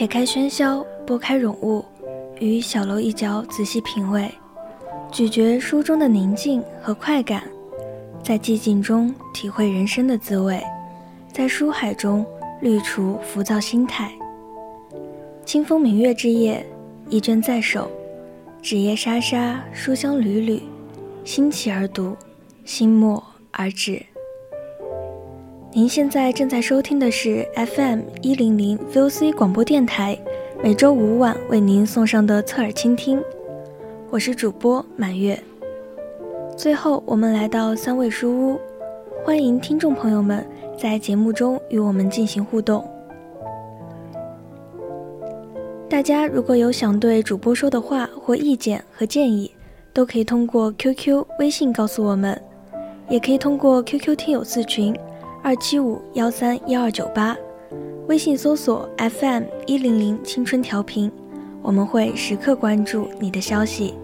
撇开喧嚣，拨开冗物，于小楼一角仔细品味，咀嚼书中的宁静和快感，在寂静中体会人生的滋味，在书海中滤除浮躁心态。清风明月之夜，一卷在手，纸页沙沙，书香缕缕，心起而读，心默而止。您现在正在收听的是 FM 一零零 VOC 广播电台，每周五晚为您送上的侧耳倾听，我是主播满月。最后，我们来到三味书屋，欢迎听众朋友们在节目中与我们进行互动。大家如果有想对主播说的话或意见和建议，都可以通过 QQ、微信告诉我们，也可以通过 QQ 听友四群。二七五幺三幺二九八，微信搜索 FM 一零零青春调频，我们会时刻关注你的消息。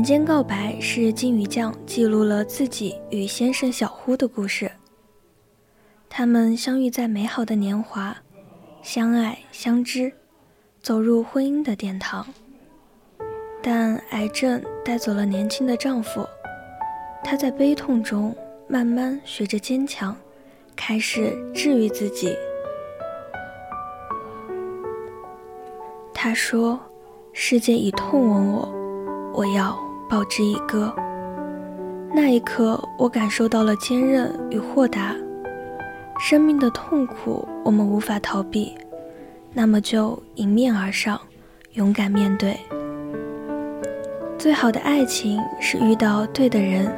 人间告白是金鱼酱记录了自己与先生小呼的故事。他们相遇在美好的年华，相爱相知，走入婚姻的殿堂。但癌症带走了年轻的丈夫，她在悲痛中慢慢学着坚强，开始治愈自己。她说：“世界以痛吻我。”我要报之以歌。那一刻，我感受到了坚韧与豁达。生命的痛苦，我们无法逃避，那么就迎面而上，勇敢面对。最好的爱情是遇到对的人，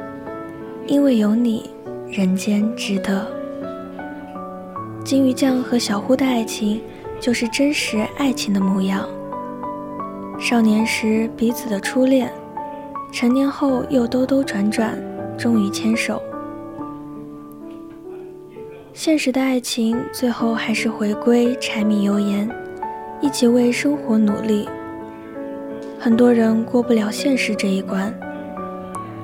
因为有你，人间值得。金鱼酱和小呼的爱情，就是真实爱情的模样。少年时彼此的初恋，成年后又兜兜转转，终于牵手。现实的爱情最后还是回归柴米油盐，一起为生活努力。很多人过不了现实这一关，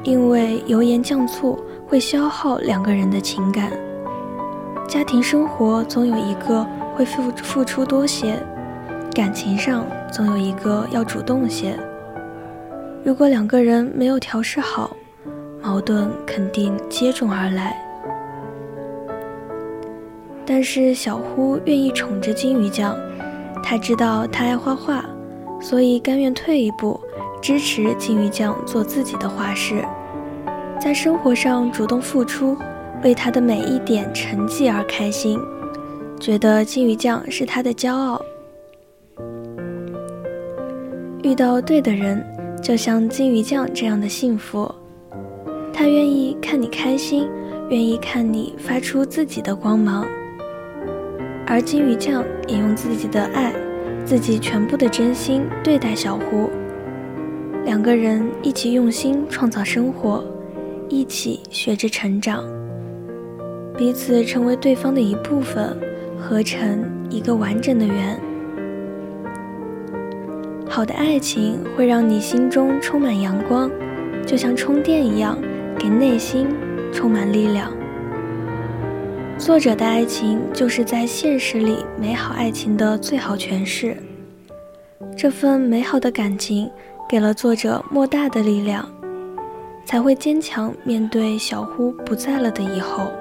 因为油盐酱醋会消耗两个人的情感。家庭生活总有一个会付付出多些。感情上总有一个要主动些。如果两个人没有调试好，矛盾肯定接踵而来。但是小呼愿意宠着金鱼酱，他知道他爱画画，所以甘愿退一步，支持金鱼酱做自己的画师，在生活上主动付出，为他的每一点成绩而开心，觉得金鱼酱是他的骄傲。遇到对的人，就像金鱼酱这样的幸福。他愿意看你开心，愿意看你发出自己的光芒。而金鱼酱也用自己的爱，自己全部的真心对待小胡。两个人一起用心创造生活，一起学着成长，彼此成为对方的一部分，合成一个完整的圆。好的爱情会让你心中充满阳光，就像充电一样，给内心充满力量。作者的爱情就是在现实里美好爱情的最好诠释。这份美好的感情给了作者莫大的力量，才会坚强面对小呼不在了的以后。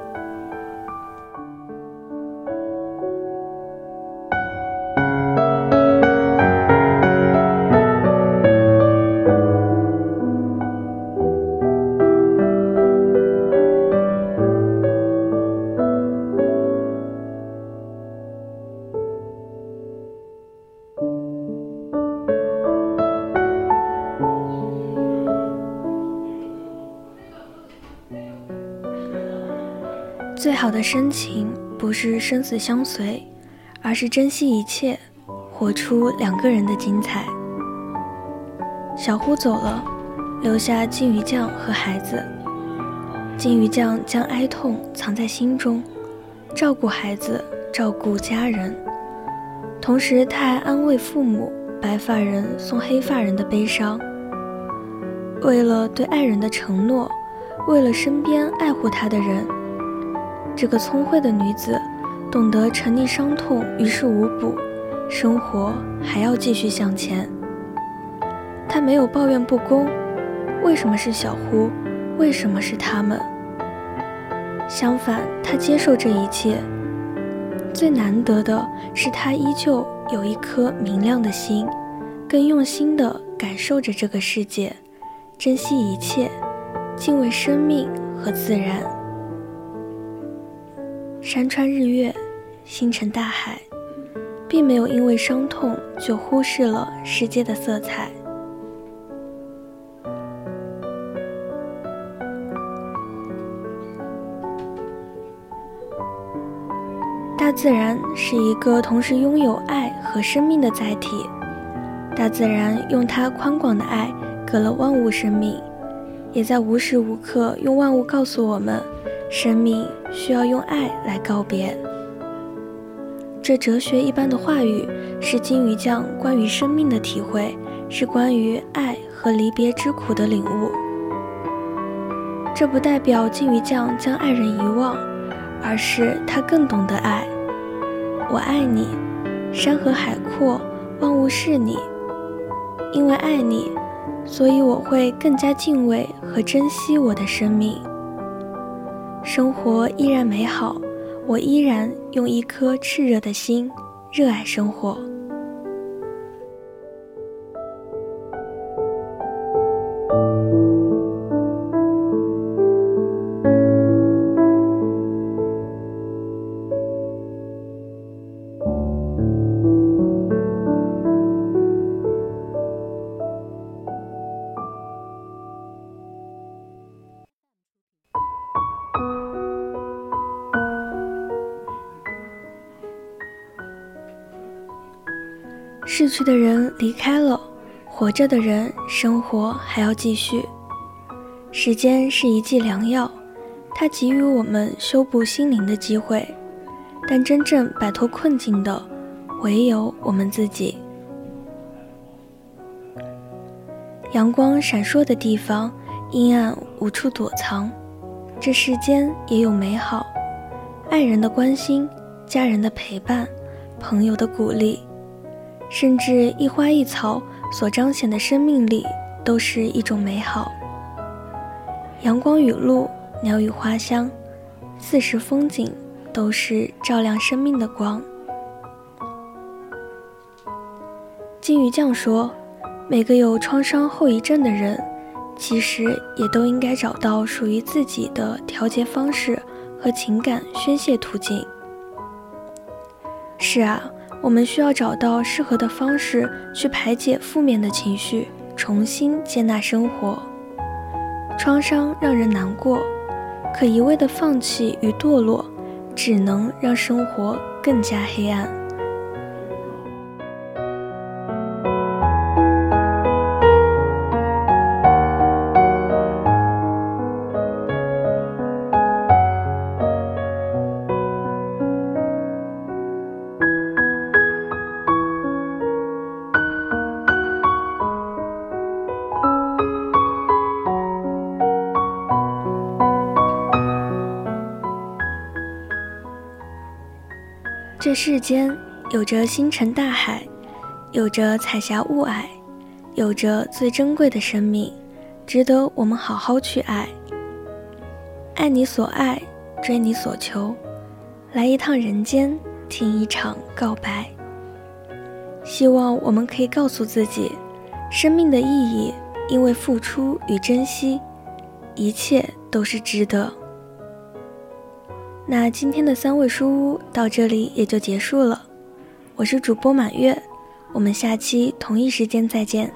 最好的深情不是生死相随，而是珍惜一切，活出两个人的精彩。小呼走了，留下金鱼酱和孩子。金鱼酱将哀痛藏在心中，照顾孩子，照顾家人，同时他还安慰父母白发人送黑发人的悲伤。为了对爱人的承诺，为了身边爱护他的人。这个聪慧的女子，懂得沉溺伤痛于事无补，生活还要继续向前。她没有抱怨不公，为什么是小胡？为什么是他们？相反，她接受这一切。最难得的是，她依旧有一颗明亮的心，更用心地感受着这个世界，珍惜一切，敬畏生命和自然。山川日月，星辰大海，并没有因为伤痛就忽视了世界的色彩。大自然是一个同时拥有爱和生命的载体。大自然用它宽广的爱，给了万物生命，也在无时无刻用万物告诉我们。生命需要用爱来告别。这哲学一般的话语，是金鱼酱关于生命的体会，是关于爱和离别之苦的领悟。这不代表金鱼酱将爱人遗忘，而是他更懂得爱。我爱你，山河海阔，万物是你。因为爱你，所以我会更加敬畏和珍惜我的生命。生活依然美好，我依然用一颗炽热的心热爱生活。逝去的人离开了，活着的人生活还要继续。时间是一剂良药，它给予我们修补心灵的机会，但真正摆脱困境的，唯有我们自己。阳光闪烁的地方，阴暗无处躲藏。这世间也有美好，爱人的关心，家人的陪伴，朋友的鼓励。甚至一花一草所彰显的生命力，都是一种美好。阳光雨露，鸟语花香，四时风景，都是照亮生命的光。金鱼酱说：“每个有创伤后遗症的人，其实也都应该找到属于自己的调节方式和情感宣泄途径。”是啊。我们需要找到适合的方式去排解负面的情绪，重新接纳生活。创伤让人难过，可一味的放弃与堕落，只能让生活更加黑暗。这世间有着星辰大海，有着彩霞雾霭，有着最珍贵的生命，值得我们好好去爱。爱你所爱，追你所求，来一趟人间，听一场告白。希望我们可以告诉自己，生命的意义，因为付出与珍惜，一切都是值得。那今天的三味书屋到这里也就结束了，我是主播满月，我们下期同一时间再见。